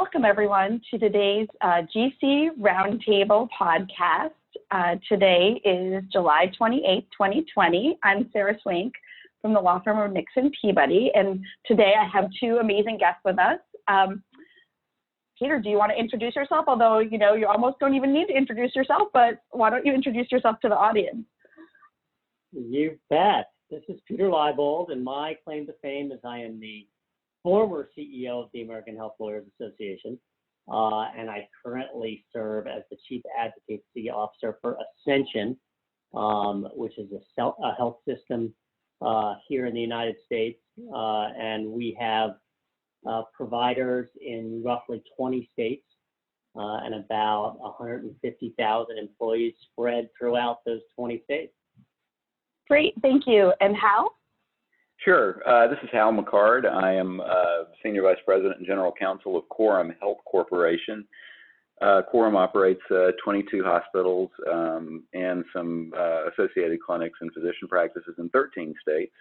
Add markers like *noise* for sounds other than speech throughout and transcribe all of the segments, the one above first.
Welcome, everyone, to today's uh, GC Roundtable podcast. Uh, today is July 28, 2020. I'm Sarah Swank from the law firm of Nixon Peabody, and today I have two amazing guests with us. Um, Peter, do you want to introduce yourself? Although, you know, you almost don't even need to introduce yourself, but why don't you introduce yourself to the audience? You bet. This is Peter Leibold, and my claim to fame is I am the former CEO of the American Health Lawyers Association, uh, and I currently serve as the Chief Advocacy Officer for Ascension, um, which is a, a, health system uh, here in the United States, uh, and we have uh, providers in roughly 20 states uh, and about 150,000 employees spread throughout those 20 states. Great, thank you. And Hal? Sure. Uh, this is Hal McCard. I am uh, Senior Vice President and General Counsel of Quorum Health Corporation. Uh, Quorum operates uh, 22 hospitals um, and some uh, associated clinics and physician practices in 13 states.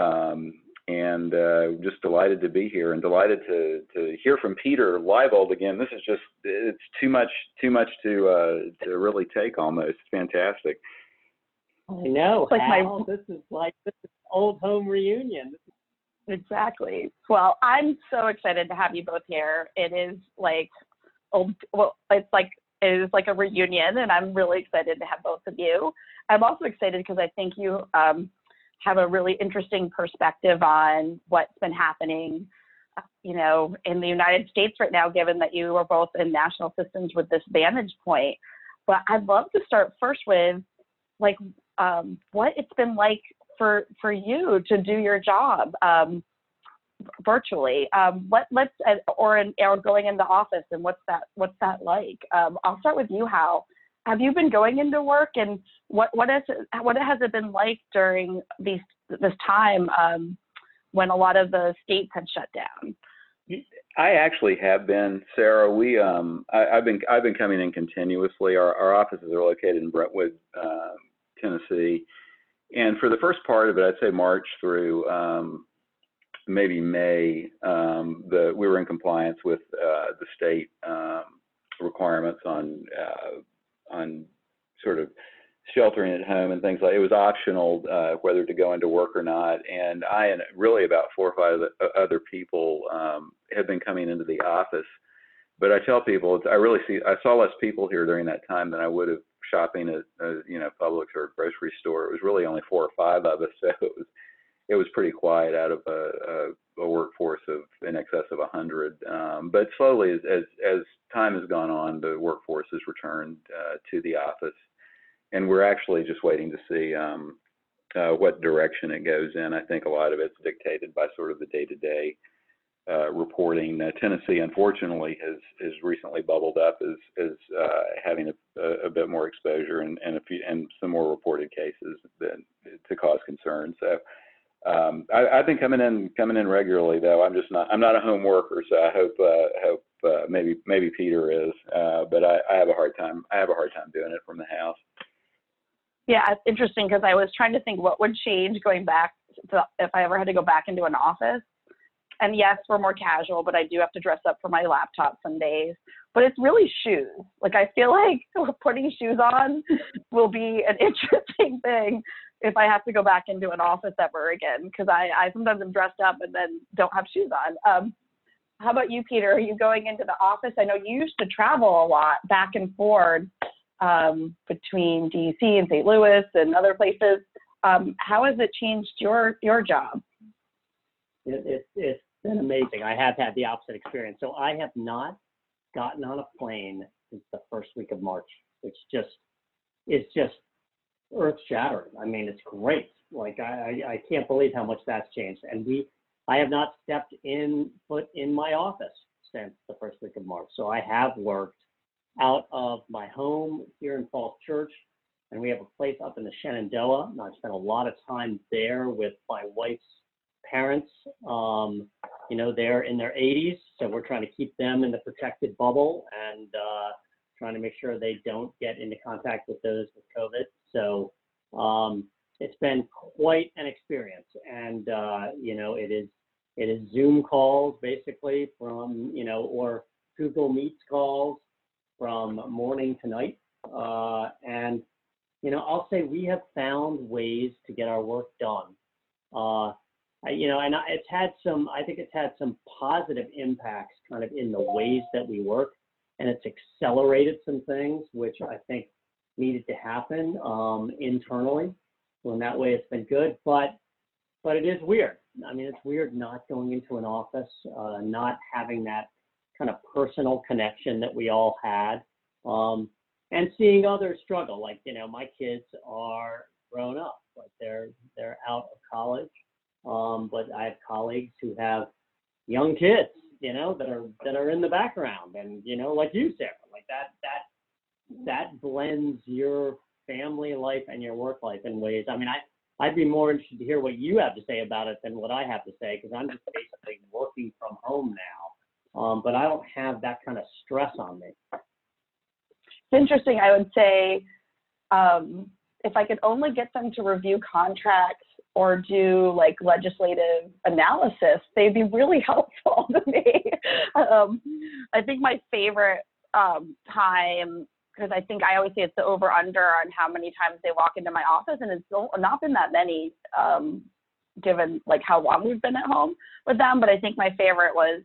Um, and uh, just delighted to be here and delighted to, to hear from Peter Leibold again. This is just, it's too much, too much to, to really take almost. Fantastic. I know. Like Hal, my, this is like this is old home reunion. Exactly. Well, I'm so excited to have you both here. It is like old. Well, it's like it is like a reunion, and I'm really excited to have both of you. I'm also excited because I think you um, have a really interesting perspective on what's been happening, you know, in the United States right now, given that you are both in national systems with this vantage point. But I'd love to start first with like um, what it's been like for for you to do your job um, virtually. Um, what let's uh, or in, or going into office and what's that what's that like? Um, I'll start with you, Hal. Have you been going into work and what what has it, what has it been like during these this time um, when a lot of the states have shut down? I actually have been, Sarah. We um, I, have been I've been coming in continuously. Our, our offices are located in Brentwood, uh, Tennessee. And for the first part of it, I'd say March through um, maybe May, um, the, we were in compliance with uh, the state um, requirements on uh, on sort of sheltering at home and things like. It was optional uh, whether to go into work or not. And I and really about four or five other people um, have been coming into the office. But I tell people, I really see I saw less people here during that time than I would have shopping at uh, you know Publix or grocery store. It was really only four or five of us, *laughs* so it was it was pretty quiet out of a, a, a workforce of in excess of a 100. Um, but slowly, as, as, as time has gone on, the workforce has returned uh, to the office, and we're actually just waiting to see um, uh, what direction it goes in. I think a lot of it's dictated by sort of the day-to-day uh, reporting. Uh, Tennessee, unfortunately, has has recently bubbled up as as uh, having a, a, bit more exposure and and, a few, and some more reported cases that, to cause concern. So. Um, I, have been coming in coming in regularly though. I'm just not I'm not a home worker, so I hope uh, hope uh, maybe maybe Peter is, but I, I have a hard time I have a hard time doing it from the house. Yeah, it's interesting because I was trying to think what would change going back to, if I ever had to go back into an office and yes, we're more casual, but I do have to dress up for my laptop some days. But it's really shoes. Like I feel like *laughs* putting shoes on will be an *laughs* interesting thing if I have to go back into an office ever again, because I, I sometimes am dressed up and then don't have shoes on. Um, how about you, Peter? Are you going into the office? I know you used to travel a lot back and forth um, between DC and St. Louis and other places. Um, how has it changed your your job? It, it, it's been amazing. I have had the opposite experience. So I have not gotten on a plane since the first week of March, which just is just earth shattering. I mean, it's great. Like I, I can't believe how much that's changed. And we, I have not stepped in foot in my office since the first week of March. So I have worked out of my home here in Falls Church, and we have a place up in the Shenandoah. And I've spent a lot of time there with my wife's parents. Um, you know, they're in their 80s, so we're trying to keep them in the protected bubble and uh, trying to make sure they don't get into contact with those with COVID. So um, it's been quite an experience, and uh, you know, it is It is Zoom calls basically from, you know, or Google Meets calls from morning to night. Uh, and, you know, I'll say we have found ways to get our work done. I, you know, and it's had some, I think it's had some positive impacts kind of in the ways that we work, and it's accelerated some things, which I think needed to happen um, internally. So in that way, it's been good, but but it is weird. I mean, it's weird not going into an office, uh, not having that kind of personal connection that we all had, um, and seeing others struggle. Like you know, my kids are grown up, like they're they're out of college, um, but I have colleagues who have young kids, you know, that are that are in the background, and you know, like you, Sarah, like that that that blends your family life and your work life in ways. I mean, I I'd be more interested to hear what you have to say about it than what I have to say because I'm just basically working from home now. Um, but I don't have that kind of stress on me. It's interesting. I would say um, if I could only get them to review contracts or do like legislative analysis, they'd be really *laughs* helpful to me. um, I think my favorite um, time because I think I always say it's the over under on how many times they walk into my office, and it's not been that many, um, given like how long we've been at home with them. But I think my favorite was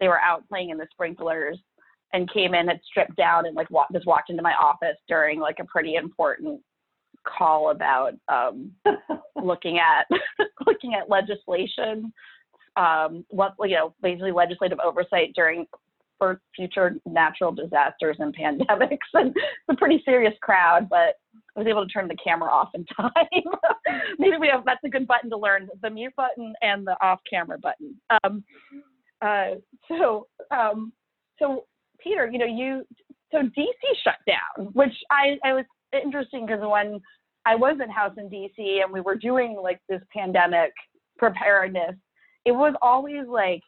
they were out playing in the sprinklers and came in, had stripped down, and like wa- just walked into my office during like a pretty important call about um, *laughs* looking at *laughs* looking at legislation, um, what you know, basically legislative oversight during for future natural disasters and *laughs* pandemics. And it's a pretty serious crowd, but I was able to turn the camera off in time. Maybe we have that's a good button to learn the mute button and the off camera button. Um, uh, so, um, so Peter, you know, you so DC shut down, which I, I was interesting because when I was in house in DC and we were doing like this pandemic preparedness, it was always like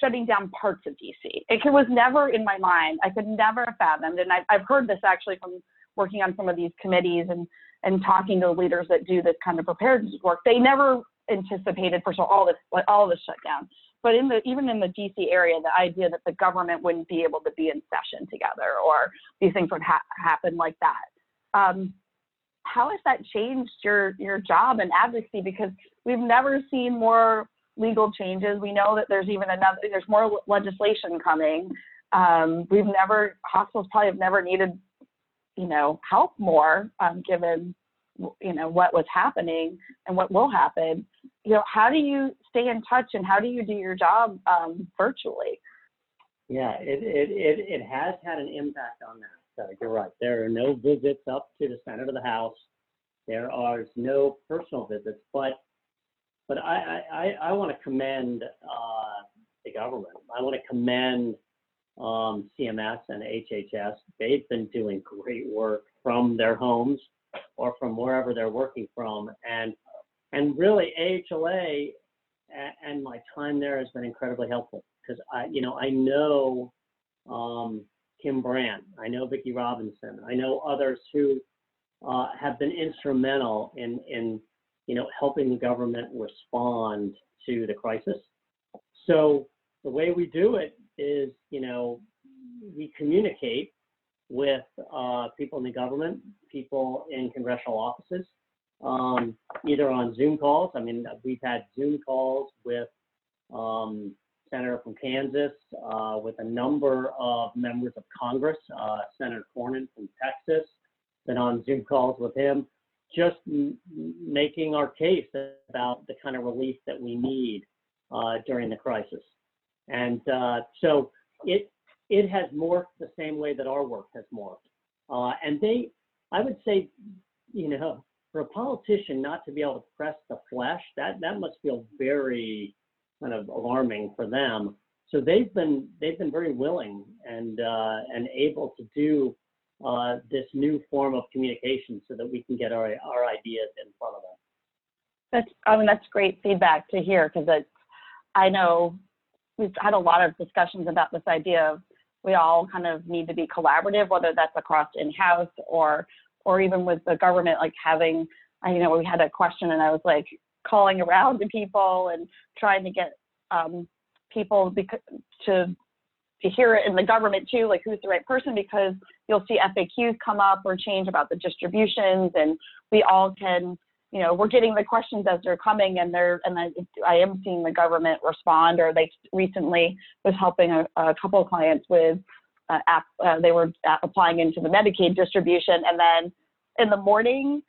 shutting down parts of DC. It was never in my mind. I could never have fathomed, and I've, I've heard this actually from working on some of these committees and and talking to leaders that do this kind of preparedness work. They never anticipated, first of all, all this all of this shutdown. But in the even in the DC area, the idea that the government wouldn't be able to be in session together or these things would ha- happen like that. Um, how has that changed your your job and advocacy? Because we've never seen more legal changes. We know that there's even another, there's more legislation coming. Um, we've never, hospitals probably have never needed, you know, help more um, given, you know, what was happening and what will happen. You know, how do you stay in touch and how do you do your job um, virtually? Yeah, it, it, it, it has had an impact on that. So you're right. There are no visits up to the Senate or the House. There are no personal visits, but but I, I, I want to commend uh, the government. I want to commend um, CMS and HHS. They've been doing great work from their homes or from wherever they're working from. And, and really, AHLA and my time there has been incredibly helpful because I, you know, I know um, Kim Brandt, I know Vicki Robinson, I know others who uh, have been instrumental in, in you know, helping the government respond to the crisis. So the way we do it is, you know, we communicate with uh, people in the government, people in congressional offices, um, either on Zoom calls. I mean, we've had Zoom calls with um, Senator from Kansas, uh, with a number of members of Congress, uh, Senator Cornyn from Texas, been on Zoom calls with him just m- making our case about the kind of relief that we need uh, during the crisis. And uh, so it it has morphed the same way that our work has morphed. Uh, and they, I would say, you know, for a politician not to be able to press the flesh, that that must feel very kind of alarming for them. So they've been they've been very willing and uh, and able to do uh, this new form of communication so that we can get our, our ideas in front of them. That's, I mean, that's great feedback to hear because it's, I know we've had a lot of discussions about this idea of we all kind of need to be collaborative, whether that's across in-house or, or even with the government, like having, I you know, we had a question and I was like calling around to people and trying to get um, people because, to to hear it in the government too, like who's the right person, because you'll see FAQs come up or change about the distributions, and we all can, you know, we're getting the questions as they're coming, and they're, and I, I am seeing the government respond, or they recently was helping a, a couple of clients with, uh, app, uh, they were applying into the Medicaid distribution, and then in the morning,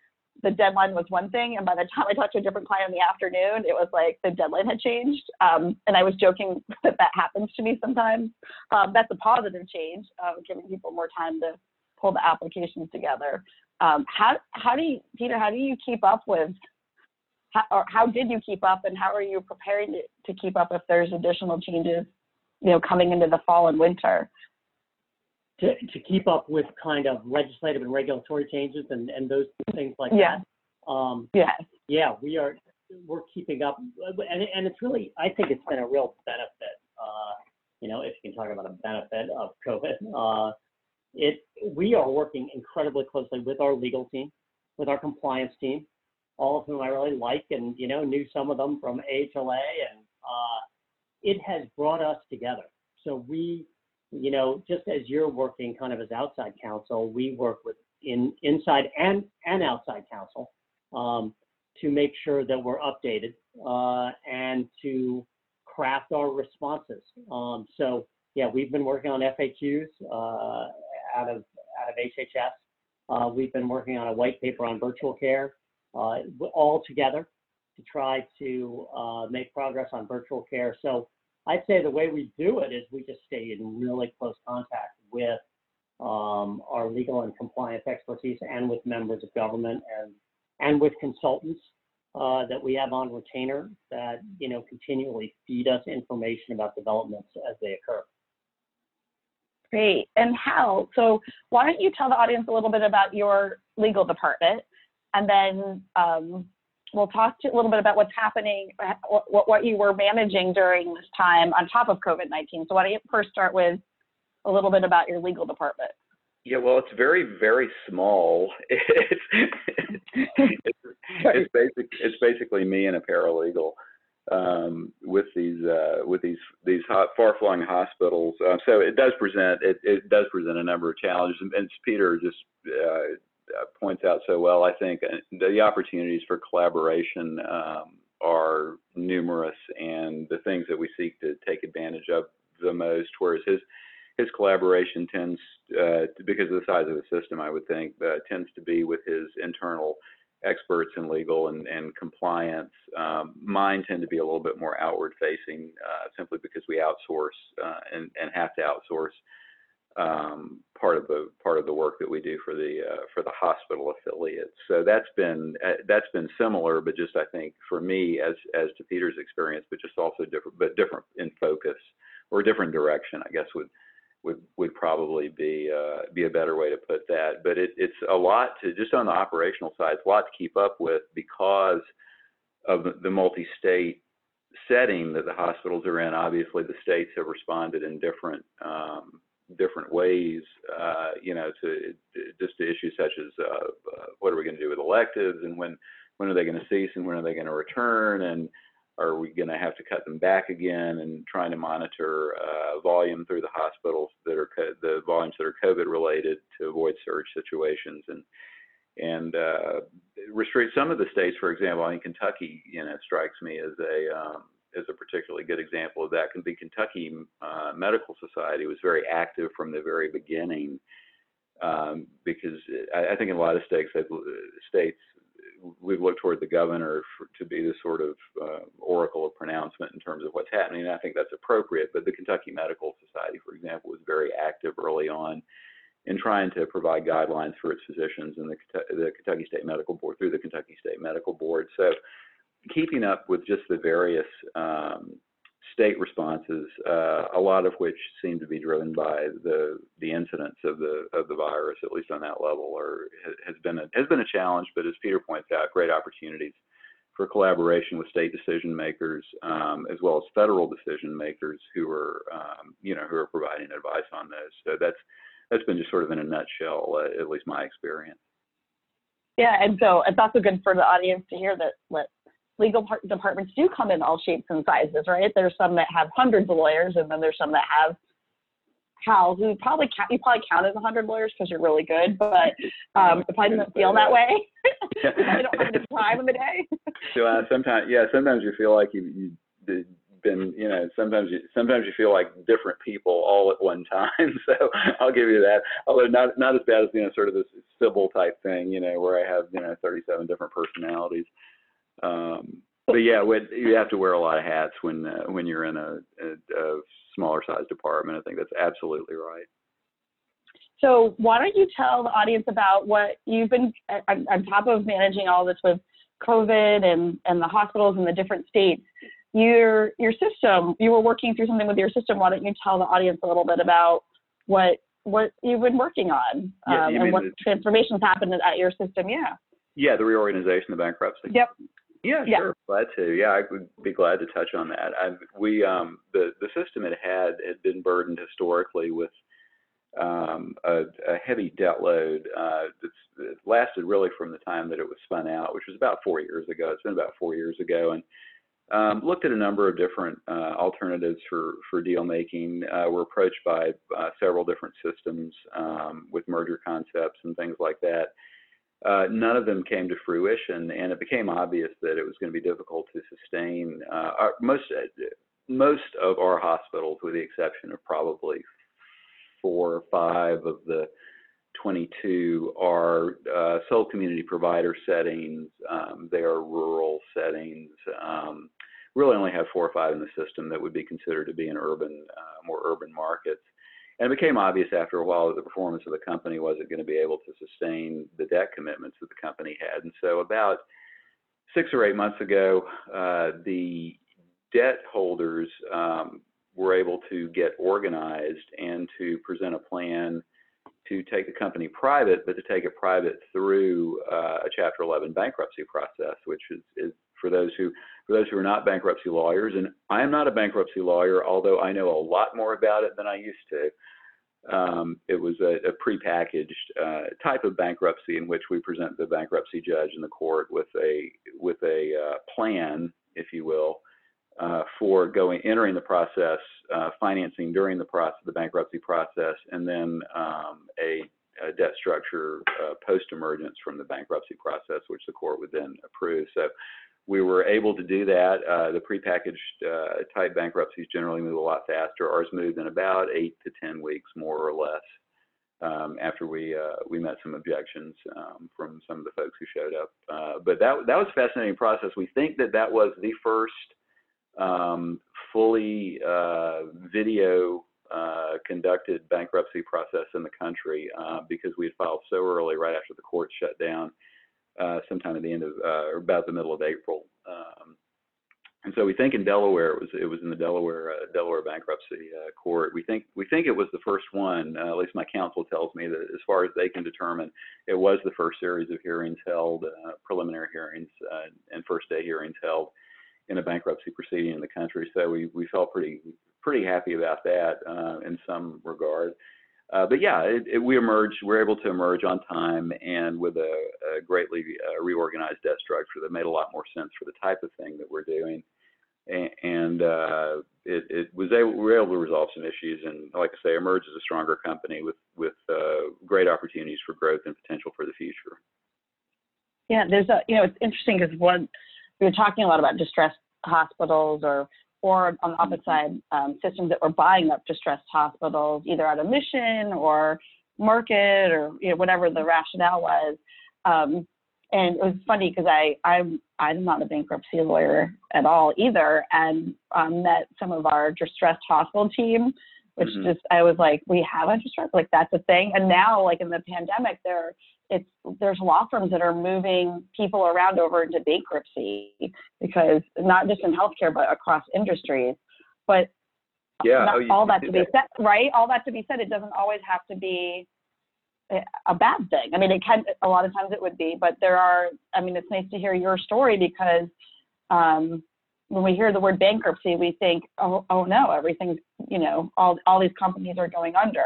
the deadline was one thing, and by the time I talked to a different client in the afternoon, it was like the deadline had changed. Um, and I was joking *laughs* that that happens to me sometimes. Um, that's a positive change, uh, giving people more time to pull the applications together. Um, how how do you, Peter? How do you keep up with? How, or how did you keep up, and how are you preparing to, to keep up if there's additional changes, you know, coming into the fall and winter? To, to keep up with kind of legislative and regulatory changes and, and those things like Yeah. that. Um, Yeah. yeah, we are, we're keeping up. And, and it's really, I think it's been a real benefit, uh, you know, if you can talk about a benefit of COVID. Uh, it, we are working incredibly closely with our legal team, with our compliance team, all of whom I really like and, you know, knew some of them from AHLA and, uh, it has brought us together. So we, you know, just as you're working kind of as outside counsel, we work with in inside and and outside counsel um, to make sure that we're updated uh, and to craft our responses. Um, so yeah, we've been working on FAQs uh, out of out of HHS. Uh, we've been working on a white paper on virtual care uh, all together to try to uh, make progress on virtual care. So I'd say the way we do it is we just stay in really close contact with um, our legal and compliance expertise and with members of government and and with consultants uh, that we have on retainer that you know continually feed us information about developments as they occur. Great. And Hal, So why don't you tell the audience a little bit about your legal department, and then um, we'll talk to a little bit about what's happening, what, what you were managing during this time on top of COVID-19. So why don't you first start with a little bit about your legal department? Yeah, well, it's very, very small. *laughs* It's, it's, it's, basic, it's basically me and a paralegal um, with these uh, with these these far-flung hospitals. Uh, so it does present it, it does present a number of challenges, and, and Peter just uh, points out so well, I think uh, the opportunities for collaboration um, are numerous, and the things that we seek to take advantage of the most. Whereas his his collaboration tends, uh, to, because of the size of the system, I would think, uh, tends to be with his internal experts in legal and, and compliance. Um, mine tend to be a little bit more outward facing, uh, simply because we outsource uh, and, and have to outsource um, part of the part of the work that we do for the uh, for the hospital affiliates. So that's been uh, that's been similar, but just I think for me as as to Peter's experience, but just also different, but different in focus or different direction. I guess would would would probably be uh, be a better way to put that. But it, it's a lot to just on the operational side. It's a lot to keep up with because of the multi-state setting that the hospitals are in. Obviously, the states have responded in different um, different ways, uh, you know, to just to issues such as uh, uh, what are we going to do with electives and when when are they going to cease and when are they going to return? And are we going to have to cut them back again? And trying to monitor uh, volume through the hospitals that are the volumes that are COVID related to avoid surge situations. And and uh, restrict some of the states, for example, I think Kentucky, you know, strikes me as a um, is a particularly good example of that. Be Kentucky uh, Medical Society was very active from the very beginning um, because I, I, think in a lot of states, states we've looked toward the governor for, to be the sort of uh, oracle of pronouncement in terms of what's happening. And I think that's appropriate. But the Kentucky Medical Society, for example, was very active early on in trying to provide guidelines for its physicians and the, the Kentucky State Medical Board through the Kentucky State Medical Board. So keeping up with just the various um, state responses, uh, a lot of which seem to be driven by the the incidence of the of the virus, at least on that level, or has been a, has been a challenge. But as Peter points out, great opportunities for collaboration with state decision makers um, as well as federal decision makers who are um, you know who are providing advice on those. So that's that's been just sort of in a nutshell, uh, at least my experience. Yeah, and so it's also good for the audience to hear that legal par- departments do come in all shapes and sizes, right? There's some that have hundreds of lawyers, and then there's some that have Hal, who probably count, you probably count as 100 lawyers because you're really good, but um, it probably doesn't feel that way. *laughs* you don't have enough time in the day. *laughs* So uh, sometimes, yeah, sometimes you feel like you you been, you know, sometimes you sometimes you feel like different people all at one time. *laughs* So I'll give you that. Although not not as bad as you know, sort of this Sybil type thing, you know, where I have you know 37 different personalities. Um, but yeah, when, you have to wear a lot of hats when uh, when you're in a, a, a smaller size department. I think that's absolutely right. So why don't you tell the audience about what you've been on, on top of managing all this with COVID and, and the hospitals in the different states, your your system, you were working through something with your system. Why don't you tell the audience a little bit about what what you've been working on um, you and what the- transformations happened at your system? Yeah. Yeah, the reorganization, the bankruptcy. Yep. Yeah, Yeah. sure. Glad to. Yeah, I would be glad to touch on that. I, we um, the the system it had had been burdened historically with um, a, a heavy debt load uh, that's that lasted really from the time that it was spun out, which was about four years ago. It's been about four years ago, and um, looked at a number of different uh, alternatives for for deal making. Uh, we're approached by uh, several different systems um, with merger concepts and things like that. Uh, none of them came to fruition, and it became obvious that it was going to be difficult to sustain. Uh, our, most most of our hospitals, with the exception of probably four or five of the 22, are uh, sole community provider settings. Um, they are rural settings. Um, really only have four or five in the system that would be considered to be in urban, uh, more urban markets. And it became obvious after a while that the performance of the company wasn't going to be able to sustain the debt commitments that the company had. And so, about six or eight months ago, uh, the debt holders um, were able to get organized and to present a plan to take the company private, but to take it private through uh, a Chapter 11 bankruptcy process, which is, is for those who for those who are not bankruptcy lawyers, and I am not a bankruptcy lawyer, although I know a lot more about it than I used to. Um, it was a, a prepackaged uh, type of bankruptcy in which we present the bankruptcy judge in the court with a with a uh, plan, if you will, uh, for going entering the process, uh, financing during the process, the bankruptcy process, and then um, a, a debt structure uh, post emergence from the bankruptcy process, which the court would then approve. So we were able to do that. Uh, the prepackaged uh, type bankruptcies generally move a lot faster. Ours moved in about eight to ten weeks, more or less, um, after we uh, we met some objections um, from some of the folks who showed up. Uh, but that that was a fascinating process. We think that that was the first um, fully uh, video uh, conducted bankruptcy process in the country because we had filed so early, right after the court shut down, uh, sometime at the end of uh, or about the middle of April. Um, and so we think in Delaware it was it was in the Delaware uh, Delaware bankruptcy uh, court. We think we think it was the first one. Uh, at least my counsel tells me that as far as they can determine, it was the first series of hearings held, uh, preliminary hearings uh, and first day hearings held in a bankruptcy proceeding in the country. So we we felt pretty pretty happy about that in some regard. Uh, but yeah, it, it, we emerged. We are able to emerge on time and with a, a greatly uh, reorganized debt structure that made a lot more sense for the type of thing that we're doing. And, and uh, it, it, was able, we were able to resolve some issues, and like I say, emerge as a stronger company with with uh, great opportunities for growth and potential for the future. Yeah, there's a you know it's interesting because one we were talking a lot about distressed hospitals or or on the opposite side, um, systems that were buying up distressed hospitals, either out of mission or market or you know whatever the rationale was. Um, and it was funny because I I'm I'm not a bankruptcy lawyer at all either, and um, met some of our distressed hospital team, which Mhm. just I was like, we have distressed like that's a thing. And now like in the pandemic, there it's there's law firms that are moving people around over into bankruptcy because not just in healthcare but across industries. But Yeah, not oh, all that to be said, right? All that to be said, it doesn't always have to be a- a bad thing. I mean, it can a lot of times it would be, but there are. I mean, it's nice to hear your story because um, when we hear the word bankruptcy, we think, oh, oh no, everything's you know, all all these companies are going under.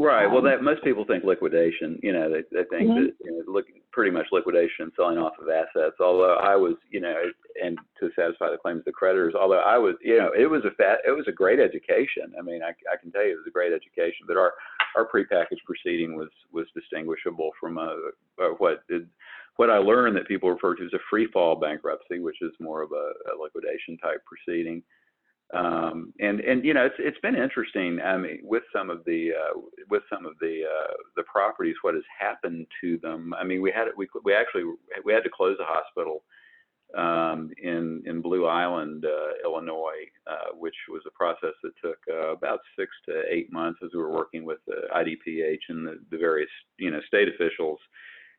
Right. Well, Um, that most people think liquidation. You know, they, they think Mhm. that you know, look, pretty much liquidation and selling off of assets. Although I was, you know, and to satisfy the claims of the creditors. Although I was, you know, it was a fat, it was a great education. I mean, I, I can tell you it was a great education. But our our prepackaged proceeding was was distinguishable from a, a what did what I learned that people refer to as a free fall bankruptcy, which is more of a, a liquidation type proceeding. Um, and and you know it's it's been interesting. I mean, with some of the uh, with some of the uh, the properties, what has happened to them? I mean, we had we we actually we had to close a hospital um, in in Blue Island, uh, Illinois, uh, which was a process that took uh, about six to eight months as we were working with the IDPH and the, the various you know state officials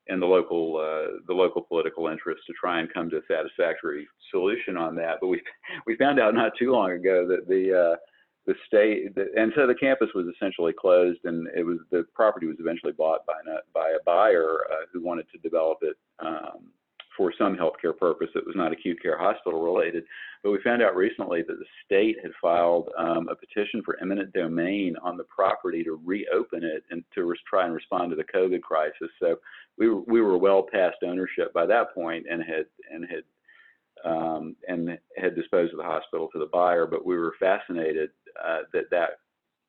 and the local uh, the local political interests to try and come to a satisfactory solution on that. But we we found out not too long ago that the uh, the state the, and so the campus was essentially closed, and it was the property was eventually bought by a, by a buyer uh, who wanted to develop it um, for some healthcare purpose that was not acute care hospital related. But we found out recently that the state had filed um, a petition for eminent domain on the property to reopen it and to try and respond to the COVID crisis. So we were, we were well past ownership by that point and had and had um, and had disposed of the hospital to the buyer. But we were fascinated uh, that that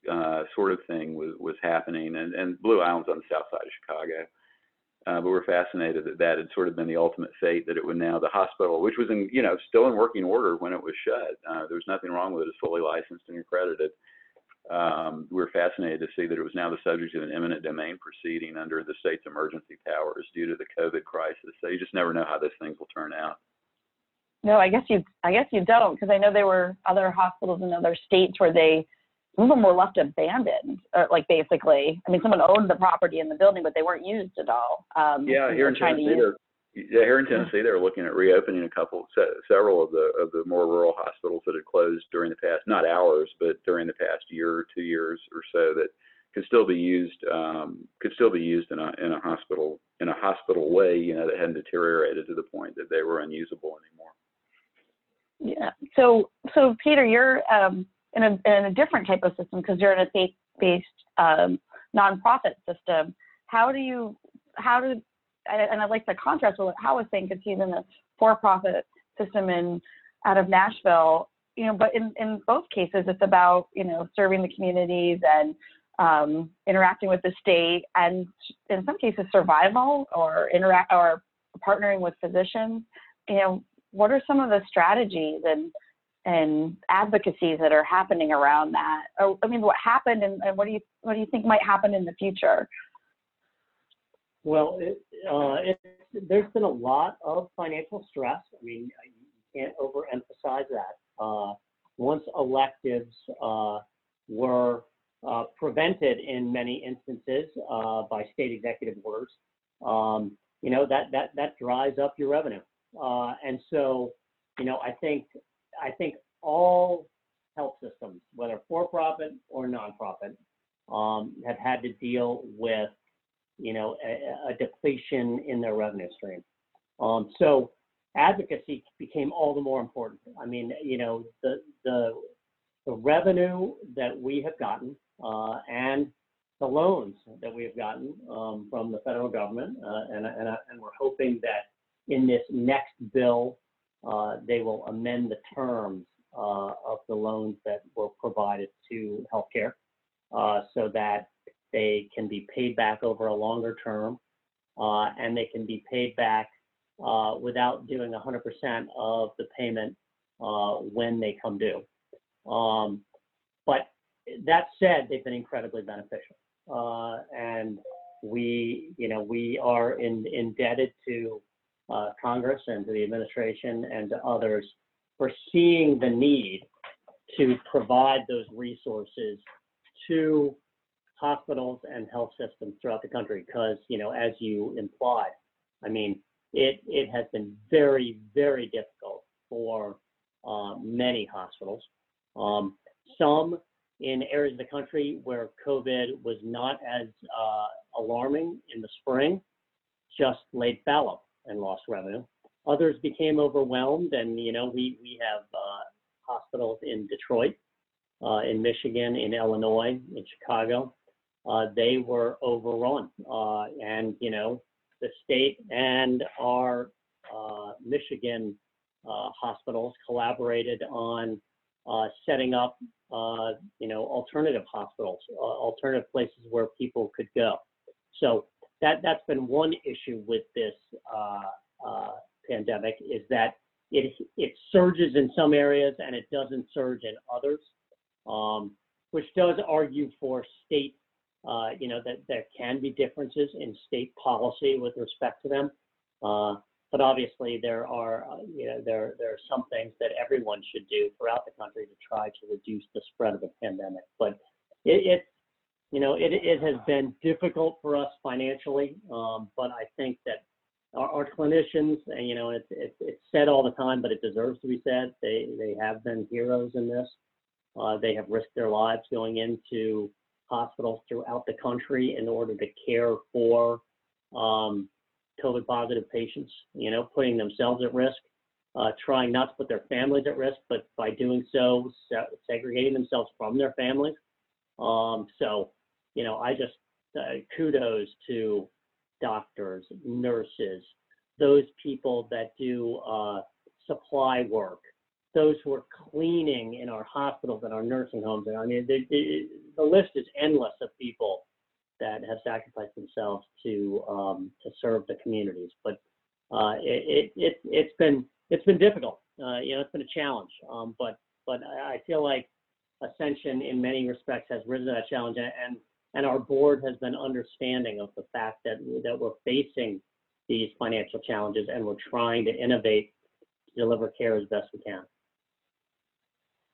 uh, sort of thing was was happening. And, and Blue Island's on the south side of Chicago. Uh, but we're fascinated that that had sort of been the ultimate fate that it would now the hospital, which was in you know still in working order when it was shut. Uh, there was nothing wrong with it; it's fully licensed and accredited. Um, we we're fascinated to see that it was now the subject of an eminent domain proceeding under the state's emergency powers due to the COVID crisis. So you just never know how those things will turn out. No, I guess you I guess you don't because I know there were other hospitals in other states where they some of them were left abandoned, or like basically. I mean, someone owned the property in the building, but they weren't used at all. Um, yeah, here in Tennessee, they're, yeah, here in Tennessee, they're looking at reopening a couple, several of the of the more rural hospitals that had closed during the past, not ours, but during the past year or two years or so that could still be used, um, could still be used in a in a hospital in a hospital way, you know, that hadn't deteriorated to the point that they were unusable anymore. Yeah. So, so Peter, you're um, in a, in a different type of system because you're in a faith-based um, nonprofit system. How do you, how do, and I'd like to contrast with what Hal was saying because he's in a for-profit system in out of Nashville. You know, but in, in both cases, it's about you know serving the communities and um, interacting with the state, and in some cases, survival or interact or partnering with physicians. You know, what are some of the strategies and and advocacies that are happening around that? Or, I mean, what happened and, and, what do you what do you think might happen in the future? Well, it, uh, it, there's been a lot of financial stress. I mean, you can't overemphasize that. Uh, once electives uh, were uh, prevented in many instances uh, by state executive orders, um, you know that that that dries up your revenue. Uh, and so, you know, I think I think all health systems, whether for profit or nonprofit, um, have had to deal with, you know, a, a depletion in their revenue stream. Um, so advocacy became all the more important. I mean, you know, the the the revenue that we have gotten uh, and the loans that we have gotten um, from the federal government, uh, and, and, and we're hoping that in this next bill uh, they will amend the terms uh, of the loans that were provided to healthcare uh, so that they can be paid back over a longer term uh, and they can be paid back uh, without doing 100% of the payment when they come due. Um, but that said, they've been incredibly beneficial. and we, you know, we are in, indebted to uh, Congress and to the administration and to others for seeing the need to provide those resources to hospitals and health systems throughout the country. Because you know as you implied i mean it it has been very very difficult for uh, many hospitals. Um, some in areas of the country where covid was not as uh, alarming in the spring just laid fallow and lost revenue. Others became overwhelmed, and you know we we have uh, hospitals in Detroit, uh, in Michigan, in Illinois, in Chicago. Uh, they were overrun, uh, and you know the state and our uh, Michigan uh, hospitals collaborated on setting up, you know, alternative hospitals, alternative places where people could go. So that that's been one issue with this uh, uh, pandemic is that it it surges in some areas and it doesn't surge in others, um, which does argue for state, uh, you know, that there can be differences in state policy with respect to them. Uh, but obviously, there are, uh, you know, there there are some things that everyone should do throughout the country to try to reduce the spread of the pandemic. But it, it you know, it it has been difficult for us financially. Um, but I think that our, our clinicians, and you know, it's, it's it's said all the time, but it deserves to be said. They they have been heroes in this. Uh, they have risked their lives going into hospitals throughout the country in order to care for um, COVID positive patients, you know, putting themselves at risk, uh, trying not to put their families at risk, but by doing so, se- segregating themselves from their families. Um, so, you know, I just uh, kudos to doctors, nurses, those people that do uh, supply work, those who are cleaning in our hospitals and our nursing homes. And I mean, the, the, the list is endless of people that have sacrificed themselves to um, to serve the communities. But uh, it, it, it has been it's been difficult. Uh, you know, it's been a challenge. Um, but but I feel like Ascension, in many respects, has risen to that challenge, and and our board has been understanding of the fact that that we're facing these financial challenges, and we're trying to innovate to deliver care as best we can.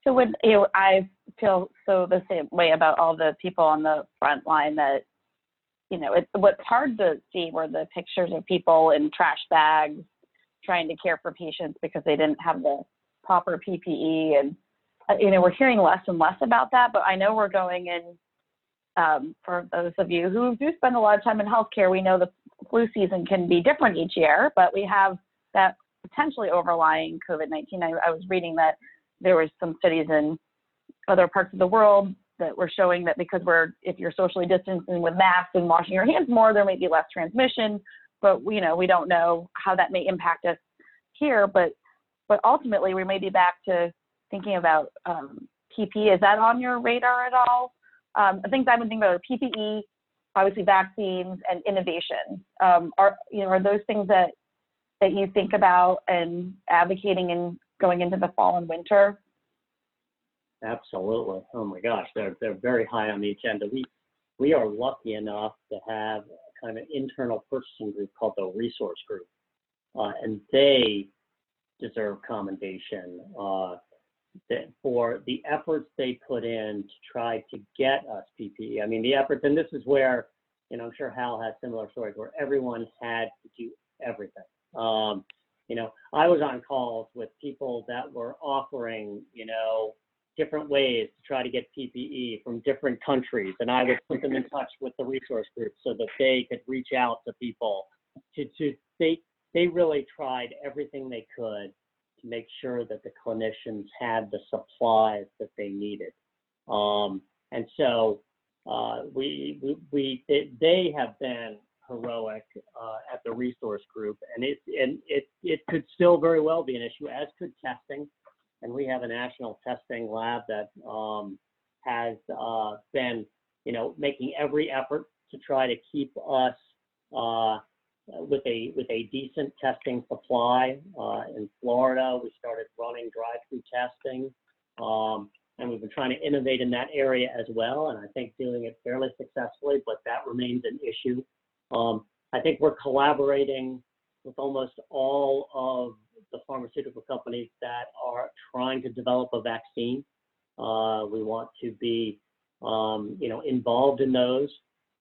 So when you know, I feel so the same way about all the people on the front line that you know, it's what's hard to see were the pictures of people in trash bags trying to care for patients because they didn't have the proper PPE. And, you know, we're hearing less and less about that, but I know we're going in, um, for those of you who do spend a lot of time in healthcare, we know the flu season can be different each year, but we have that potentially overlying COVID-19. I, I was reading that there was some studies in other parts of the world that we're showing that because we're if you're socially distancing with masks and washing your hands more, there may be less transmission. But you know, we don't know how that may impact us here. But but ultimately, we may be back to thinking about um, PPE. Is that on your radar at all? Um, things I've been thinking about are PPE, obviously vaccines, and innovation. Um, are you know are those things that that you think about and advocating and going into the fall and winter? Absolutely. Oh my gosh, they're they're very high on the agenda. We we are lucky enough to have kind of an internal purchasing group called the Resource Group, uh, and they deserve commendation uh, for the efforts they put in to try to get us PPE. I mean, the efforts, and this is where you know I'm sure Hal has similar stories where everyone had to do everything. Um, you know, I was on calls with people that were offering, you know, different ways to try to get PPE from different countries, and I would put them in touch with the resource group so that they could reach out to people. To, to they they really tried everything they could to make sure that the clinicians had the supplies that they needed, um, and so uh, we we, we they, they have been heroic uh, at the resource group, and it and it it could still very well be an issue, as could testing. And we have a national testing lab that um, has uh, been, you know, making every effort to try to keep us uh, with a with a decent testing supply. Uh, in Florida, we started running drive-through testing, um, and we've been trying to innovate in that area as well. And I think doing it fairly successfully, but that remains an issue. Um, I think we're collaborating with almost all of the pharmaceutical companies that are trying to develop a vaccine. Uh, we want to be, um, you know, involved in those.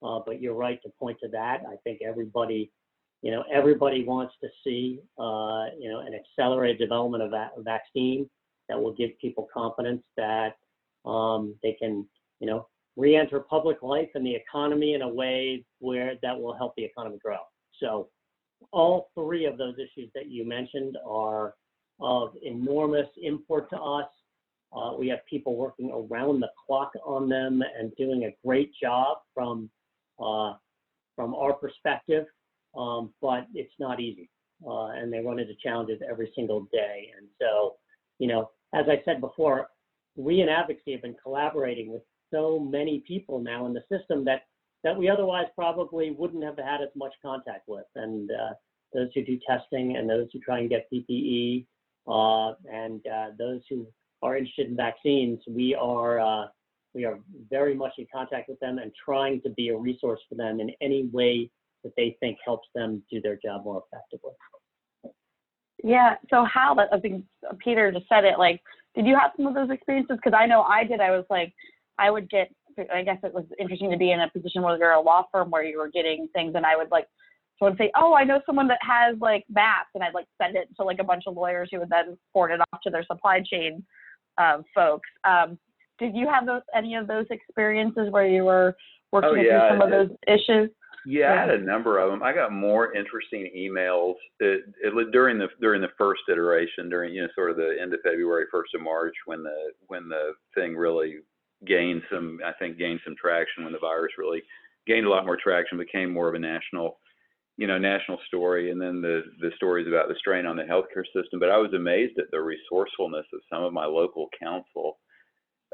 Uh, but you're right to point to that. I think everybody, you know, everybody wants to see, uh, you know, an accelerated development of a vaccine that will give people confidence that um, they can, you know, re-enter public life and the economy in a way where that will help the economy grow. So all three of those issues that you mentioned are of enormous import to us. Uh, we have people working around the clock on them and doing a great job from uh, from our perspective. Um, but it's not easy. Uh, and they run into challenges every single day. And so, you know, as I said before, we in advocacy have been collaborating with so many people now in the system that that we otherwise probably wouldn't have had as much contact with. And uh, those who do testing and those who try and get PPE uh, and uh, those who are interested in vaccines, we are uh, we are very much in contact with them and trying to be a resource for them in any way that they think helps them do their job more effectively. Yeah. So how that I think Peter just said it. Like, did you have some of those experiences? Because I know I did. I was like, I would get. I guess it was interesting to be in a position where you're a law firm where you were getting things, and I would like someone say, "Oh, I know someone that has like masks," and I'd like send it to like a bunch of lawyers who would then forward it off to their supply chain um, folks. Um, did you have those any of those experiences where you were working Oh, yeah, through some of it- those issues? Yeah, I had a number of them. I got more interesting emails that, it, during the during the first iteration, during you know sort of the end of February, first of March, when the when the thing really gained some, I think gained some traction, when the virus really gained a lot more traction, became more of a national, you know, national story, and then the the stories about the strain on the healthcare system. But I was amazed at the resourcefulness of some of my local council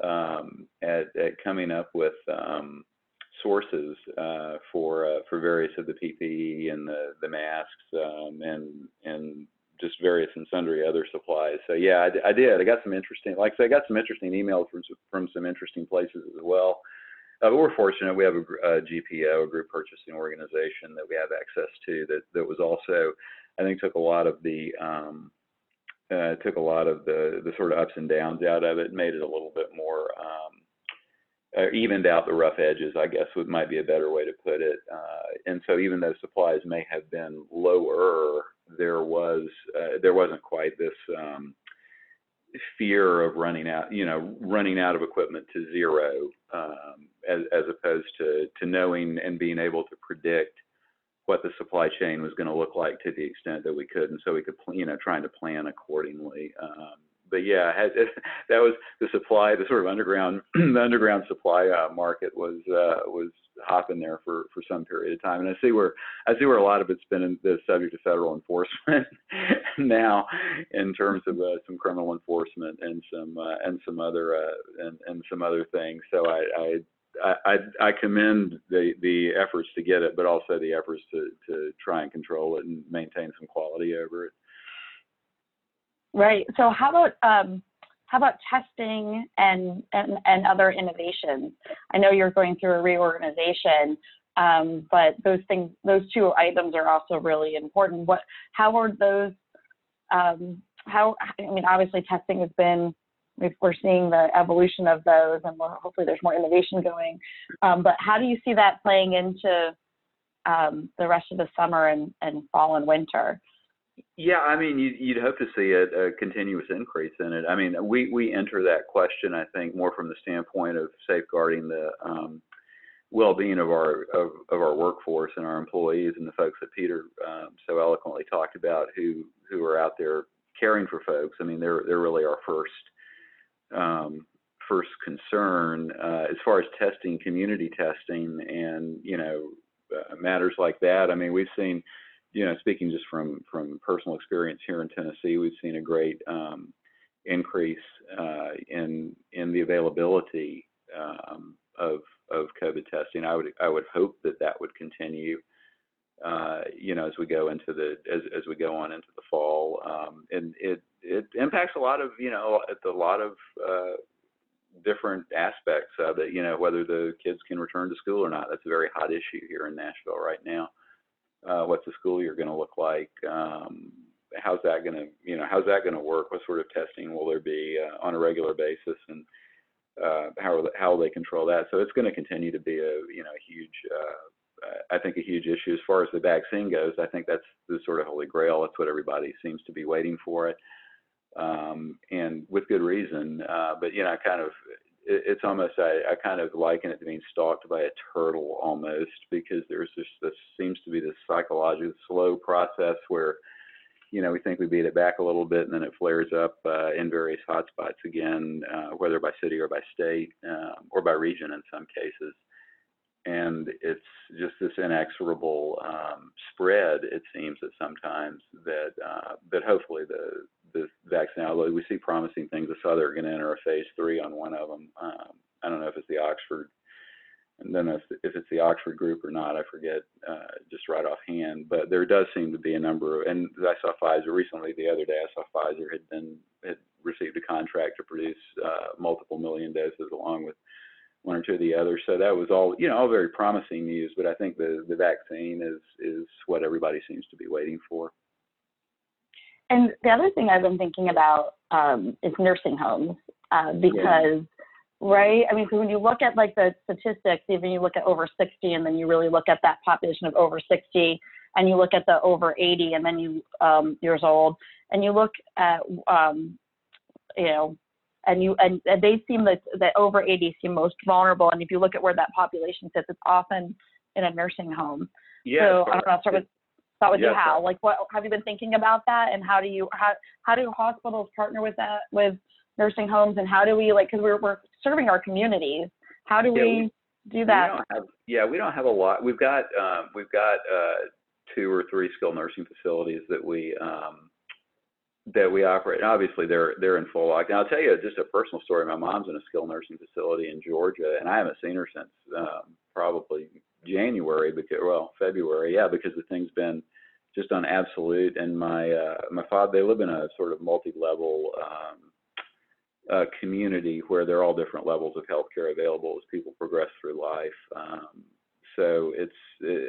um, at, at coming up with. Um, sources uh, for uh, for various of the PPE and the the masks um, and and just various and sundry other supplies. So yeah, I, I did. I got some interesting, like I said, I got some interesting emails from from some interesting places as well. Uh, but we're fortunate we have a, a GPO, a group purchasing organization that we have access to that that was also, I think, took a lot of the um, uh, took a lot of the the sort of ups and downs out of it, made it a little bit more. Um, uh, evened out the rough edges, I guess would might be a better way to put it. Uh, and so even though supplies may have been lower, there was uh, there wasn't quite this um, fear of running out, you know, running out of equipment to zero, um, as, as opposed to to knowing and being able to predict what the supply chain was going to look like to the extent that we could, and so we could, you know, trying to plan accordingly. Um, but yeah, had, *laughs* that was the supply, the sort of underground, *clears throat* the underground supply uh, market was uh, was hopping there for for some period of time, and I see where I see where a lot of it's been the subject of federal enforcement *laughs* now, in terms of uh, some criminal enforcement and some uh, and some other uh, and and some other things. So. I I, I I commend the the efforts to get it, but also the efforts to to try and control it and maintain some quality over it. Right. So how about um, how about testing and, and and other innovations? I know you're going through a reorganization, um, but those things, those two items are also really important. What, how are those? Um, how I mean, obviously, testing has been. We're seeing the evolution of those, and hopefully, there's more innovation going. Um, but how do you see that playing into um, the rest of the summer and, and fall and winter? Yeah, I mean, you'd, you'd hope to see a, a continuous increase in it. I mean, we we enter that question, I think, more from the standpoint of safeguarding the um, well-being of our of, of our workforce and our employees and the folks that Peter um, so eloquently talked about, who who are out there caring for folks. I mean, they're they're really our first um, first concern uh, as far as testing, community testing, and you know uh, matters like that. I mean, we've seen you know, speaking just from from personal experience here in Tennessee, we've seen a great um, increase uh, in in the availability um, of of COVID testing. I would I would hope that that would continue. Uh, you know, as we go into the as as we go on into the fall, um, and it it impacts a lot of you know a lot of uh, different aspects of it. You know, whether the kids can return to school or not. That's a very hot issue here in Nashville right now uh, what's the school year going to look like? Um, how's that going to, you know, how's that going to work? What sort of testing will there be uh, on a regular basis, and uh, how how will they control that? So it's going to continue to be a, you know, a huge, uh, I think a huge issue as far as the vaccine goes. I think that's the sort of holy grail. That's what everybody seems to be waiting for it, um, and with good reason. Uh, but you know, kind of it, it's almost I, I kind of liken it to being stalked by a turtle almost because there's just this seems to be this psychological slow process where you know we think we beat it back a little bit and then it flares up uh, in various hotspots again, uh, whether by city or by state um, or by region in some cases. and it's just this inexorable um, spread. It seems that sometimes that uh, that hopefully the the vaccine, although we see promising things, I saw they're going to enter a phase three on one of them. Um, I don't know if it's the Oxford, and then if, if it's the Oxford group or not, I forget uh, just right offhand. But there does seem to be a number of, and I saw Pfizer recently. The other day, I saw Pfizer had been had received a contract to produce uh, multiple million doses along with one or two of the others. So that was all, you know, all very promising news. But I think the the vaccine is is what everybody seems to be waiting for. And the other thing I've been thinking about um, is nursing homes uh, because, yeah. right? I mean, when you look at like the statistics, even you look at over 60, and then you really look at that population of over 60, and you look at the over 80, and then you um, years old, and you look at, um, you know, and you and, and they seem that that over 80 seem most vulnerable. And if you look at where that population sits, it's often in a nursing home. Yeah. So I don't know. Start with start with yes, you, Hal. Like, what have you been thinking about that, and how do you how how do hospitals partner with that with nursing homes, and how do we like because we're we're serving our communities. How do yeah, we, we, do that? We don't have, yeah, we don't have a lot. We've got um, we've got uh, two or three skilled nursing facilities that we um, that we operate. And obviously, they're they're in full lock. lockdown. I'll tell you just a personal story. My mom's in a skilled nursing facility in Georgia, and I haven't seen her since um, probably January because well February, yeah, because the thing's been just on absolute. And my uh, my father, they live in a sort of multi-level um, uh, community where there are all different levels of healthcare available as people progress through life. Um, so it's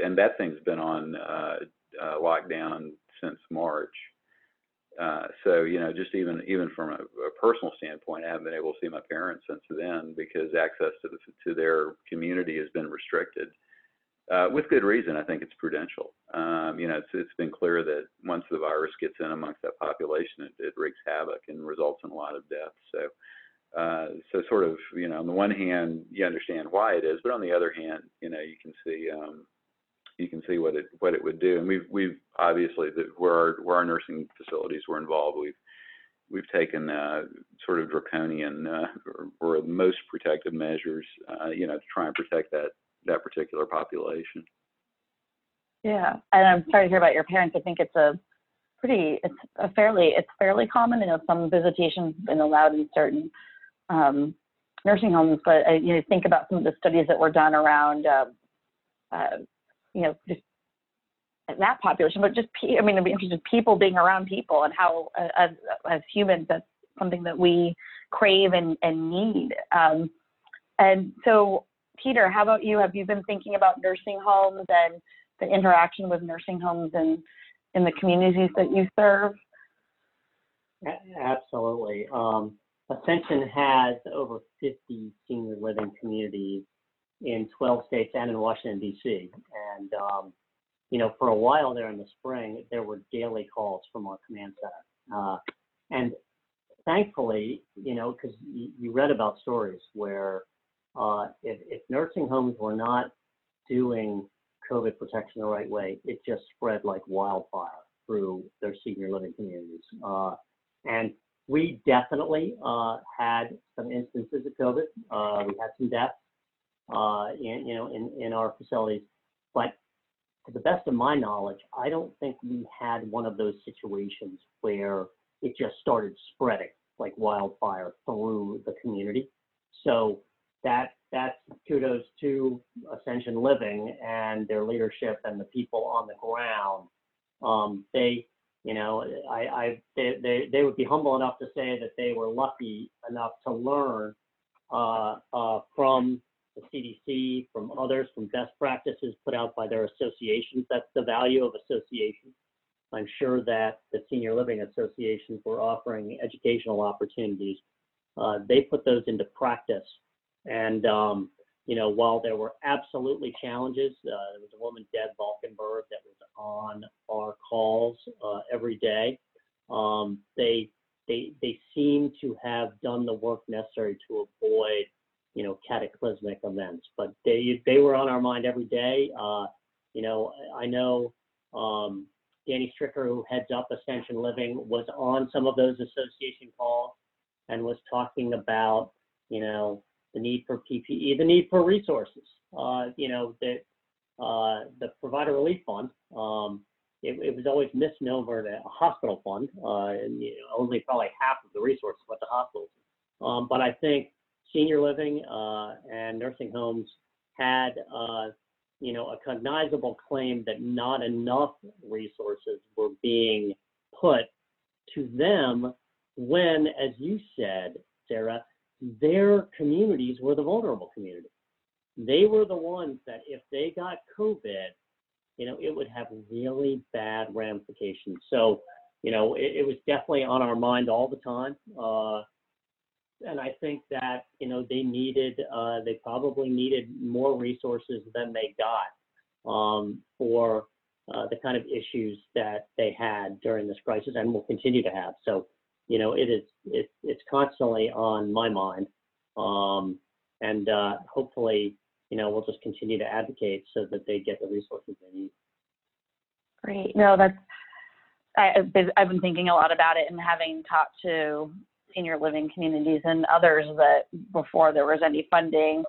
and that thing's been on uh, uh, lockdown since March. Uh, so you know, just even even from a, a, personal standpoint, I haven't been able to see my parents since then because access to the to their community has been restricted uh, with good reason. I think it's prudential. Um, you know, it's, it's been clear that once the virus gets in amongst that population, it, it wreaks havoc and results in a lot of deaths. So, uh, so sort of, you know, on the one hand, you understand why it is, but on the other hand, you know, you can see, um, you can see what it what it would do. And we've we've obviously the, where our where our nursing facilities were involved, we've we've taken uh, sort of draconian uh, or, or most protective measures, uh, you know, to try and protect that that particular population. Yeah, and I'm sorry to hear about your parents. I think it's a pretty, it's a fairly, it's fairly common. You know, some visitations been allowed in certain um, nursing homes, but uh, you know, think about some of the studies that were done around, uh, uh, you know, just that population, but just, I mean, it'd be interesting people being around people and how, uh, as, as humans, that's something that we crave and, and need. Um, and so Peter, how about you? Have you been thinking about nursing homes and the interaction with nursing homes and in the communities that you serve? Absolutely. Um, Ascension has over 50 senior living communities in 12 states and in Washington, D.C. And, um, you know, for a while there in the spring, there were daily calls from our command center. Uh, and thankfully, you know, because you, you read about stories where uh, if, if nursing homes were not doing COVID protection the right way, it just spread like wildfire through their senior living communities. Uh, and we definitely uh, had some instances of COVID. Uh, we had some deaths, uh, in, you know, in, in our facilities. But to the best of my knowledge, I don't think we had one of those situations where it just started spreading like wildfire through the community. So that that's kudos to Ascension Living and their leadership and the people on the ground. Um, they, you know, I, I they, they, they would be humble enough to say that they were lucky enough to learn uh, uh, from the CDC, from others, from best practices put out by their associations. That's the value of associations. I'm sure that the senior living associations were offering educational opportunities. Uh, they put those into practice and, um, you know, while there were absolutely challenges, uh, there was a woman, Deb Valkenberg, that was on our calls uh, every day. Um, they, they, they seem to have done the work necessary to avoid, you know, cataclysmic events. But they, they were on our mind every day. Uh, you know, I know um, Danny Stricker, who heads up Ascension Living, was on some of those association calls and was talking about, you know, the need for PPE, the need for resources. Uh, you know, the uh, the provider relief fund. Um, it, it, was always misnomered a hospital fund, uh, and you know, only probably half of the resources went to hospitals. Um, but I think senior living uh, and nursing homes had, uh, you know, a cognizable claim that not enough resources were being put to them when, as you said, Sarah, their communities were the vulnerable community. They were the ones that if they got COVID, you know, it would have really bad ramifications. So, you know, it, it was definitely on our mind all the time. Uh, and I think that, you know, they needed, uh, they probably needed more resources than they got um, for uh, the kind of issues that they had during this crisis and will continue to have. So, you know, it is, it, it's constantly on my mind. Um, and uh, hopefully, you know, we'll just continue to advocate so that they get the resources they need. Great. No, that's, I, I've been thinking a lot about it and having talked to senior living communities and others that before there was any funding,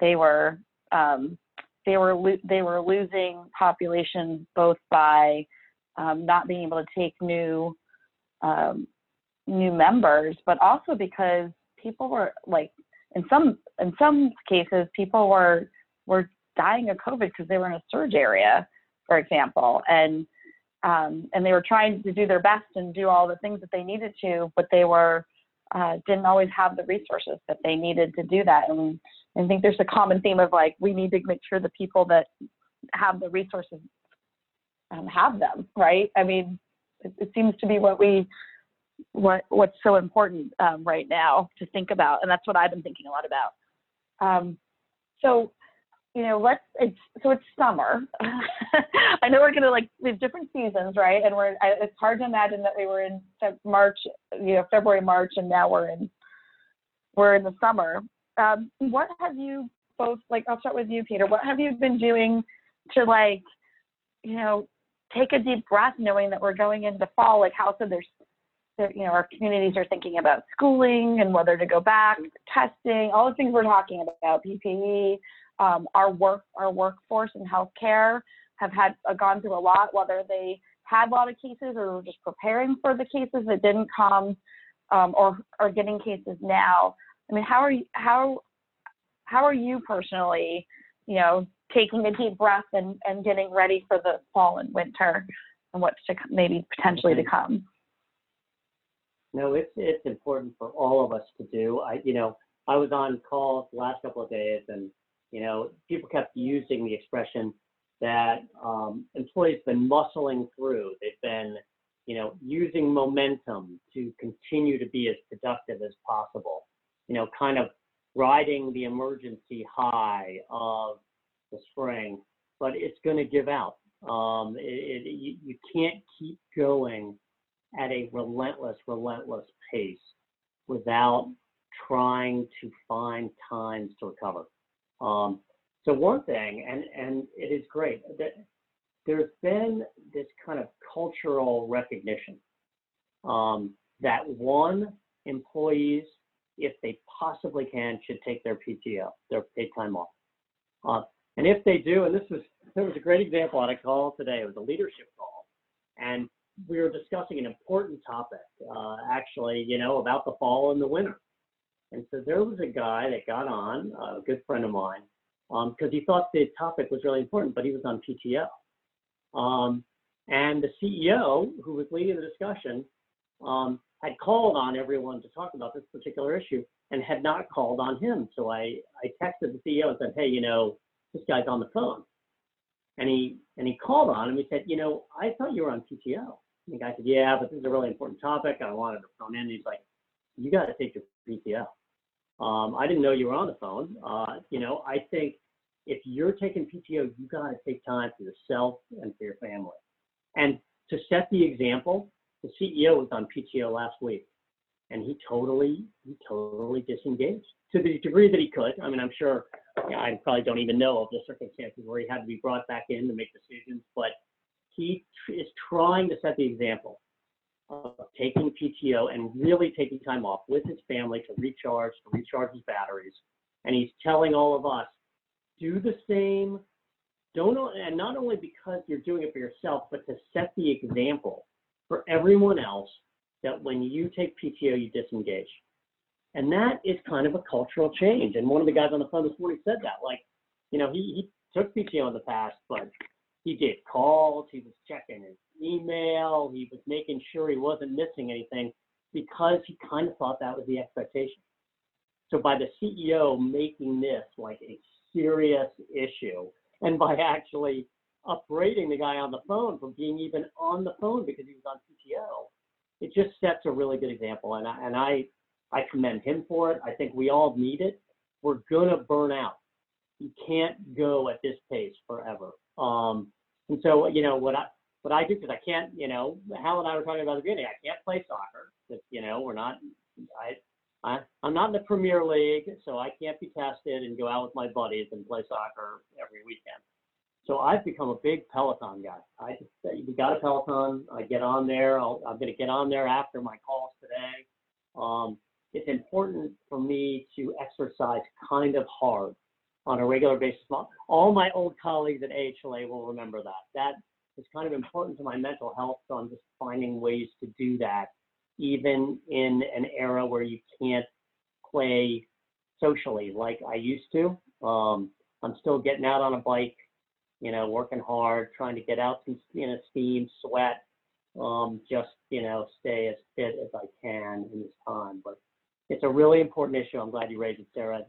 they were, um, they were, lo- they were losing population both by um, not being able to take new, um, new members, but also because people were like in some in some cases people were were dying of COVID because they were in a surge area, for example, and um, and they were trying to do their best and do all the things that they needed to, but they were uh, didn't always have the resources that they needed to do that. And I think there's a common theme of like we need to make sure the people that have the resources um, have them, right? I mean, it, it seems to be what we what what's so important um, right now to think about, and that's what I've been thinking a lot about. Um, so, you know, let's it's so it's summer. *laughs* I know we're gonna like we have different seasons, right? And we're I, it's hard to imagine that we were in March, you know, February, March, and now we're in we're in the summer. Um, what have you both like? I'll start with you, Peter. What have you been doing to like, you know, take a deep breath, knowing that we're going into fall? Like, how so? There's you know, our communities are thinking about schooling and whether to go back, testing, all the things we're talking about, PPE, um, our work, our workforce and healthcare have had uh, gone through a lot, whether they had a lot of cases or were just preparing for the cases that didn't come, um, or are getting cases now. I mean, how are you, how, how are you personally, you know, taking a deep breath and, and getting ready for the fall and winter and what's to maybe potentially to come? No, it's it's important for all of us to do. I you know I was on calls the last couple of days, and you know people kept using the expression that um, employees been muscling through. They've been you know using momentum to continue to be as productive as possible. You know, kind of riding the emergency high of the spring, but it's going to give out. Um, it, it, you, you can't keep going at a relentless, relentless pace without trying to find times to recover. Um, so one thing, and and it is great that there's been this kind of cultural recognition um, that one employees, if they possibly can, should take their PTO, their paid time off. Uh, and if they do, and this was there was a great example on a call today. It was a leadership call, and we were discussing an important topic, uh, actually, you know, about the fall and the winter. And so there was a guy that got on, a good friend of mine, because um, he thought the topic was really important, but he was on PTO. Um, and the CEO, who was leading the discussion, um, had called on everyone to talk about this particular issue and had not called on him. So I, I texted the CEO and said, hey, you know, this guy's on the phone. And he and he called on him. He said, you know, I thought you were on PTO. And the guy said, yeah, but this is a really important topic. I wanted to phone in. He's like, you got to take your PTO. Um, I didn't know you were on the phone. Uh, you know, I think if you're taking PTO, you got to take time for yourself and for your family. And to set the example, the CEO was on PTO last week, and he totally, he totally disengaged to the degree that he could. I mean, I'm sure yeah, I probably don't even know of the circumstances where he had to be brought back in to make decisions, but he is trying to set the example of taking PTO and really taking time off with his family to recharge, to recharge his batteries, and he's telling all of us, do the same. Don't and not only because you're doing it for yourself, but to set the example for everyone else that when you take PTO, you disengage. And that is kind of a cultural change. And one of the guys on the phone this morning said that, like, you know, he, he took PTO in the past, but he did calls, he was checking his email, he was making sure he wasn't missing anything because he kind of thought that was the expectation. So by the CEO making this like a serious issue, and by actually upbraiding the guy on the phone for being even on the phone because he was on PTO, it just sets a really good example. And I, and I, I commend him for it. I think we all need it. We're gonna burn out. You can't go at this pace forever. Um, and so, you know, what I what I do because I can't, you know, Hal and I were talking about the beginning. I can't play soccer. You know, we're not. I I, I'm not in the Premier League, so I can't be tested and go out with my buddies and play soccer every weekend. So I've become a big Peloton guy. I we got a Peloton. I get on there. i am going to get on there after my calls today. Um, it's important for me to exercise kind of hard on a regular basis. All my old colleagues at AHLA will remember that. That is kind of important to my mental health. So I'm just finding ways to do that even in an era where you can't play socially like I used to. Um, I'm still getting out on a bike, you know, working hard, trying to get out some, you know, steam, sweat, um, just, you know, stay as fit as I can in this time. But it's a really important issue. I'm glad you raised it, Sarah.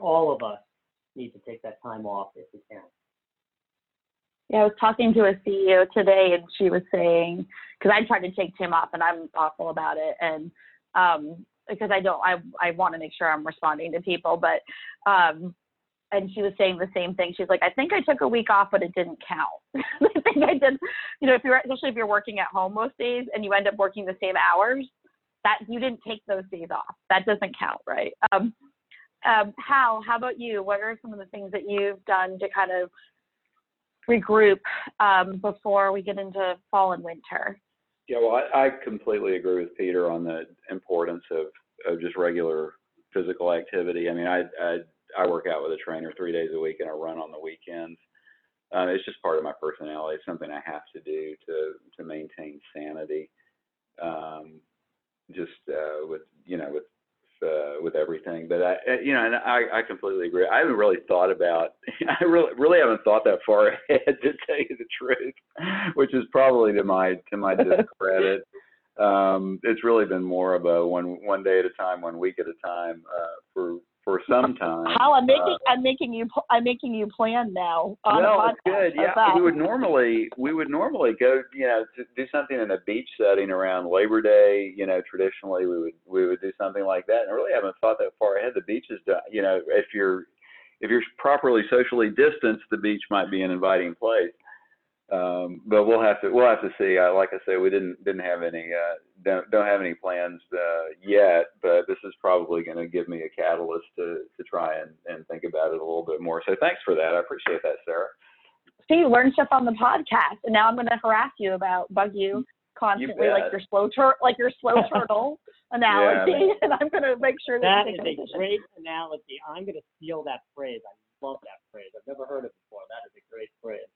All of us need to take that time off if we can. Yeah, I was talking to a CEO today, and she was saying because I tried to take Tim off, and I'm awful about it, and um, because I don't, I I want to make sure I'm responding to people, but um, and she was saying the same thing. She's like, I think I took a week off, but it didn't count. *laughs* I think I did, you know, if you're especially if you're working at home most days and you end up working the same hours, that you didn't take those days off. That doesn't count, right? Um, um, Hal, how about you? What are some of the things that you've done to kind of regroup um, before we get into fall and winter. Yeah, well, I, I completely agree with Peter on the importance of, of just regular physical activity. I mean, I, I I work out with a trainer three days a week and I run on the weekends. Uh, it's just part of my personality. It's something I have to do to to maintain sanity. Um, just uh, with you know with uh, with everything. But I, you know, and I, I completely agree. I haven't really thought about. *laughs* I really, really haven't thought that far *laughs* ahead to tell you the truth, which is probably to my to my *laughs* discredit. um, it's really been more of a one one day at a time, one week at a time uh, for for some time. How I'm making uh, I'm making you I'm making you plan now. On well, it's good. Yeah, we would normally we would normally go you know to do something in a beach setting around Labor Day. You know, traditionally we would we would do something like that. And I really haven't thought that far ahead. The beach is done. You know, if you're if you're properly socially distanced, the beach might be an inviting place. Um, but we'll have to we'll have to see. Uh, like I said, we didn't didn't have any uh, don't don't have any plans uh, yet. But this is probably going to give me a catalyst to to try and and think about it a little bit more. So thanks for that. I appreciate that, Sarah. See, you learn stuff on the podcast, and now I'm going to harass you about bug you constantly, you like your slow tur- like your slow *laughs* turtle analogy, yeah, *laughs* and I'm going to make sure that, that is a great analogy. I'm going to steal that phrase. I love that phrase. I've never heard it before. That is a great phrase.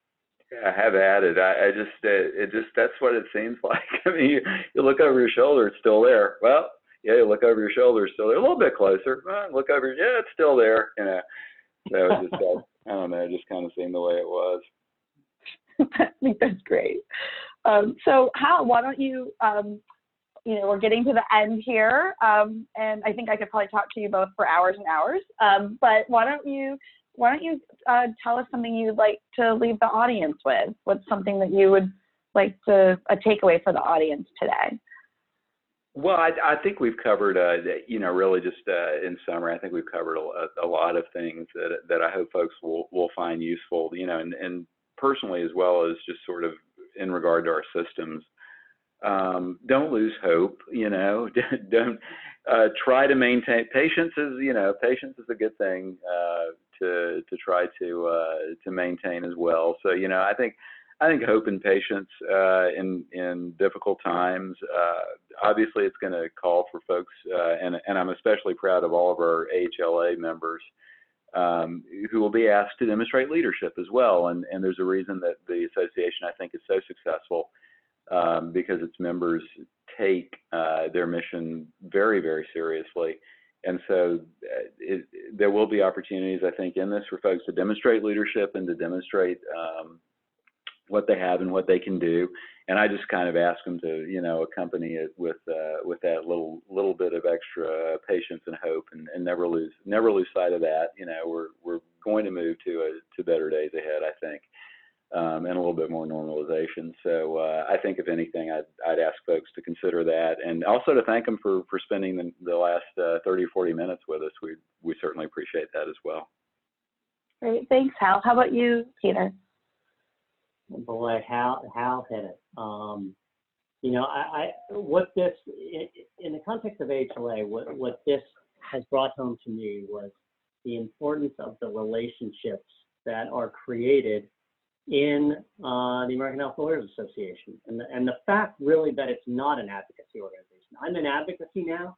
I have added. I, I just, it, it just, that's what it seems *laughs* like. I mean, you, you look over your shoulder, it's still there. Well, yeah, you look over your shoulder, it's still there. A little bit closer. Well, look over, yeah, it's still there. You know, so it just, *laughs* I don't know, it just kind of seemed the way it was. *laughs* I think that's great. Um, so, Hal, why don't you, um, you know, we're getting to the end here, um, and I think I could probably talk to you both for hours and hours. Um, but why don't you why don't you uh, tell us something you'd like to leave the audience with? What's something that you would like to a takeaway for the audience today? Well, I, I think we've covered, uh, you know, really just uh, in summary, I think we've covered a, a, lot of things that that I hope folks will will find useful, you know, and, and personally as well as just sort of in regard to our systems. Um, don't lose hope, you know. *laughs* don't uh, try to maintain patience is, you know, patience is a good thing. To to try to uh, to maintain as well. So you know, I think I think hope and patience uh, in in difficult times. Uh, obviously, it's going to call for folks, uh, and and I'm especially proud of all of our AHLA members um, who will be asked to demonstrate leadership as well. And, and there's a reason that the association, I think, is so successful um, because its members take uh, their mission very, very seriously. And so uh, it, there will be opportunities, I think, in this for folks to demonstrate leadership and to demonstrate um, what they have and what they can do. And I just kind of ask them to, you know, accompany it with uh, with that little little bit of extra patience and hope, and, and never lose never lose sight of that. You know, we're we're going to move to a, to better days ahead, I think, um, and a little bit more normalization. So uh, I think, if anything, I'd I'd ask folks to consider that, and also to thank them for for spending the, the last uh, 30 or 40 minutes with us. We we certainly appreciate that as well. Great, thanks, Hal. How about you, Peter? boy, Hal Hal hit it. Um, you know, I, I what this in the context of HLA, what what this has brought home to me was the importance of the relationships that are created in uh, the American Health Lawyers Association, and the, and the fact really that it's not an advocacy organization. I'm in advocacy now,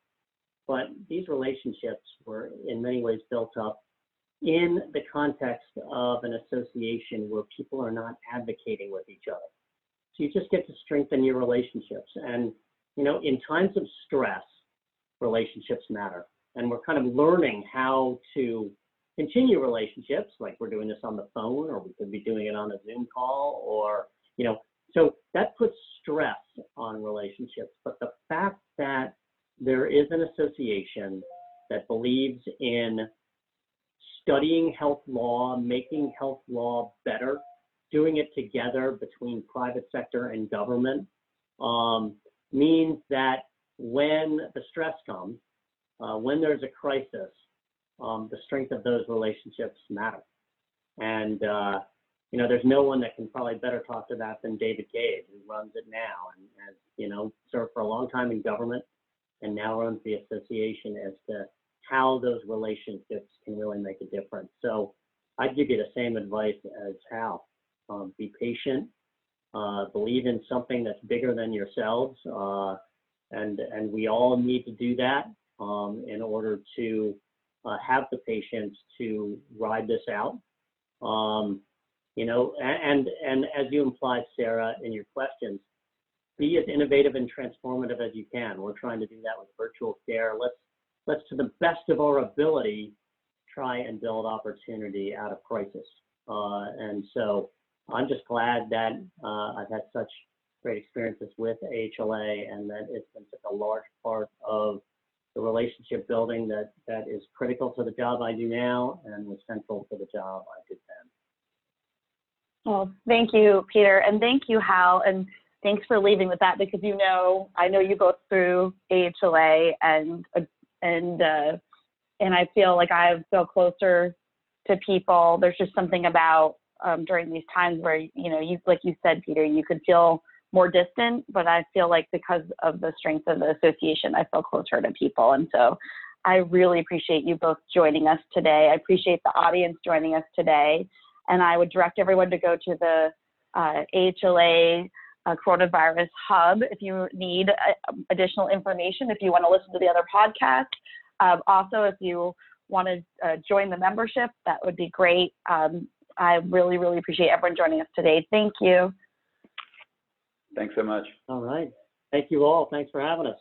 but these relationships were in many ways built up in the context of an association where people are not advocating with each other. So you just get to strengthen your relationships. And, you know, in times of stress, relationships matter. And we're kind of learning how to continue relationships, like we're doing this on the phone, or we could be doing it on a Zoom call, or, you know, so that puts stress on relationships. But the fact that there is an association that believes in studying health law, making health law better, doing it together between private sector and government um, means that when the stress comes, uh, when there's a crisis, um, the strength of those relationships matter. And, uh, you know, there's no one that can probably better talk to that than David Cade, who runs it now and has, you know, served for a long time in government and now runs the association as to how those relationships can really make a difference. So I'd give you the same advice as Hal. Um, be patient, uh, believe in something that's bigger than yourselves, uh, and and we all need to do that um, in order to uh, have the patience to ride this out. Um, you know, and and as you implied, Sarah, in your questions, be as innovative and transformative as you can. We're trying to do that with virtual care. Let's let's to the best of our ability try and build opportunity out of crisis. Uh, and so I'm just glad that uh, I've had such great experiences with AHLA and that it's been such a large part of the relationship building that, that is critical to the job I do now and was central to the job I did then. Well, thank you, Peter, and thank you, Hal, and thanks for leaving with that because you know I know you both through AHLA and and uh, and I feel like I feel closer to people. There's just something about um, during these times where you know you like you said, Peter, you could feel more distant, but I feel like because of the strength of the association, I feel closer to people, and so. I really appreciate you both joining us today. I appreciate the audience joining us today. And I would direct everyone to go to the uh, AHLA uh, coronavirus hub if you need uh, additional information, if you want to listen to the other podcasts. Um, also, if you want to uh, join the membership, that would be great. Um, I really, really appreciate everyone joining us today. Thank you. Thanks so much. All right. Thank you all. Thanks for having us.